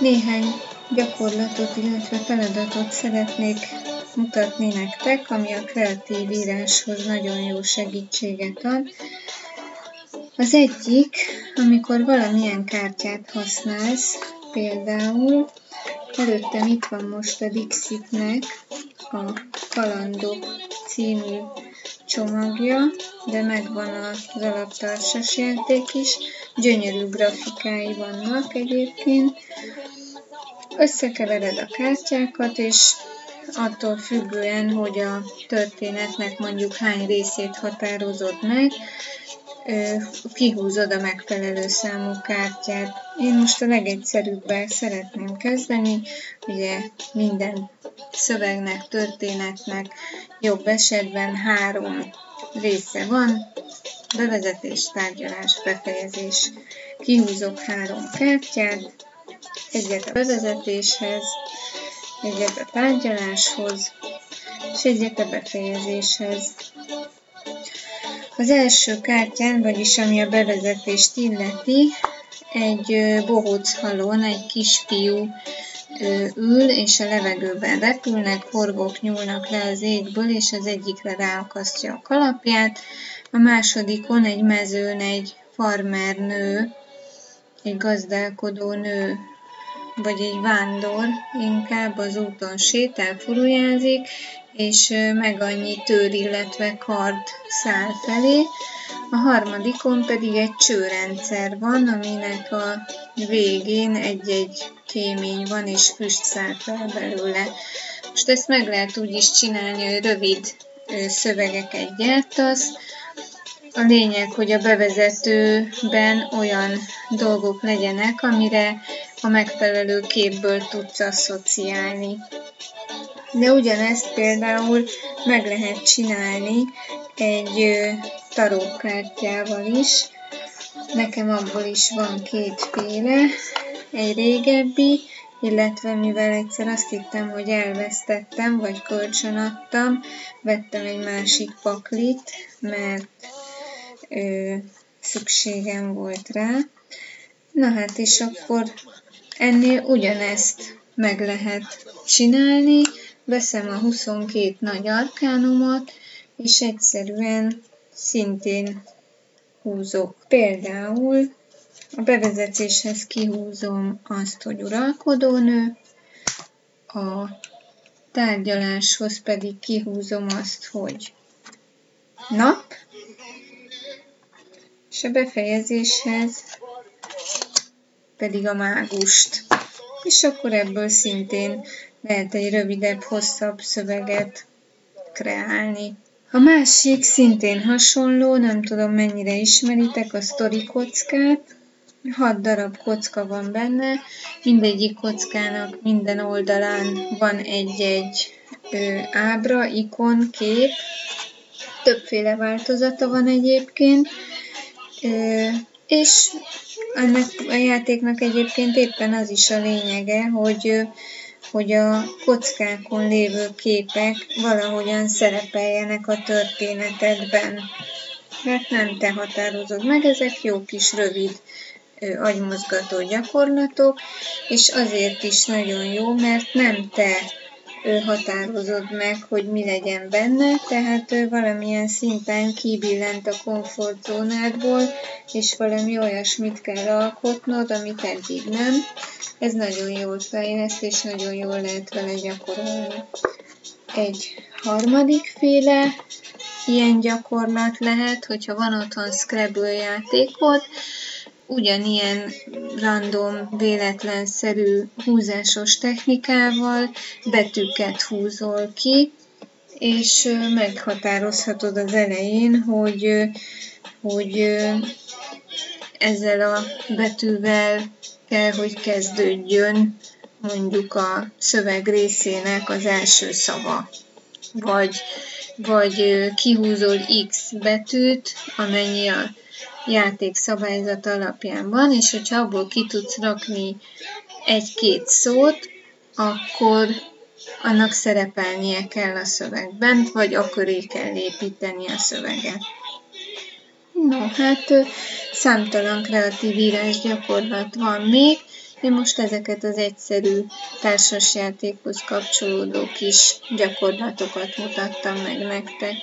Néhány gyakorlatot, illetve feladatot szeretnék mutatni nektek, ami a kreatív íráshoz nagyon jó segítséget ad. Az egyik, amikor valamilyen kártyát használsz, például előttem itt van most a Dixitnek a Kalandok című csomagja, de megvan az alaptarsas játék is, gyönyörű grafikái vannak egyébként. Összekevered a kártyákat, és attól függően, hogy a történetnek mondjuk hány részét határozod meg, kihúzod a megfelelő számú kártyát. Én most a legegyszerűbbel szeretném kezdeni, ugye minden szövegnek, történetnek jobb esetben három része van, bevezetés, tárgyalás, befejezés. Kihúzok három kártyát, egyet a bevezetéshez, egyet a tárgyaláshoz, és egyet a befejezéshez. Az első kártyán, vagyis ami a bevezetést illeti, egy bohóc halon egy kisfiú ül, és a levegőben repülnek, horgók nyúlnak le az égből, és az egyikre ráakasztja a kalapját, a másodikon egy mezőn egy farmer nő, egy gazdálkodó nő, vagy egy vándor inkább az úton sétál, furujázik, és meg annyi tőr, illetve kard száll felé. A harmadikon pedig egy csőrendszer van, aminek a végén egy-egy kémény van, és füst száll fel belőle. Most ezt meg lehet úgy is csinálni, hogy rövid szövegeket gyártasz, a lényeg, hogy a bevezetőben olyan dolgok legyenek, amire a megfelelő képből tudsz asszociálni. De ugyanezt például meg lehet csinálni egy tarókártyával is. Nekem abból is van kétféle, egy régebbi, illetve mivel egyszer azt hittem, hogy elvesztettem, vagy kölcsönadtam, vettem egy másik paklit, mert ö, szükségem volt rá. Na hát, és akkor ennél ugyanezt meg lehet csinálni, veszem a 22 nagy arkánumot, és egyszerűen szintén húzok. Például a bevezetéshez kihúzom azt, hogy uralkodónő, a tárgyaláshoz pedig kihúzom azt, hogy nap, és a befejezéshez pedig a mágust. És akkor ebből szintén lehet egy rövidebb, hosszabb szöveget kreálni. A másik szintén hasonló, nem tudom mennyire ismeritek, a sztori kockát. Hat darab kocka van benne, mindegyik kockának minden oldalán van egy-egy ábra, ikon, kép. Többféle változata van egyébként, és ennek a játéknak egyébként éppen az is a lényege, hogy hogy a kockákon lévő képek valahogyan szerepeljenek a történetedben. Mert nem te határozod meg, ezek jó kis rövid agymozgató gyakorlatok, és azért is nagyon jó, mert nem te határozod meg, hogy mi legyen benne, tehát valamilyen szinten kibillent a komfortzónádból, és valami olyasmit kell alkotnod, amit eddig nem. Ez nagyon jól fejleszt, és nagyon jól lehet vele gyakorolni. Egy harmadik féle ilyen gyakorlat lehet, hogyha van otthon Scrabble játékod, ugyanilyen random, véletlenszerű húzásos technikával betűket húzol ki, és meghatározhatod az elején, hogy, hogy ezzel a betűvel kell, hogy kezdődjön mondjuk a szöveg részének az első szava. Vagy, vagy kihúzol X betűt, amennyi a játék szabályzat alapján van, és hogyha abból ki tudsz rakni egy-két szót, akkor annak szerepelnie kell a szövegben, vagy akkor kell építeni a szöveget. No, hát számtalan kreatív írás gyakorlat van még, Én most ezeket az egyszerű társasjátékhoz kapcsolódó kis gyakorlatokat mutattam meg nektek.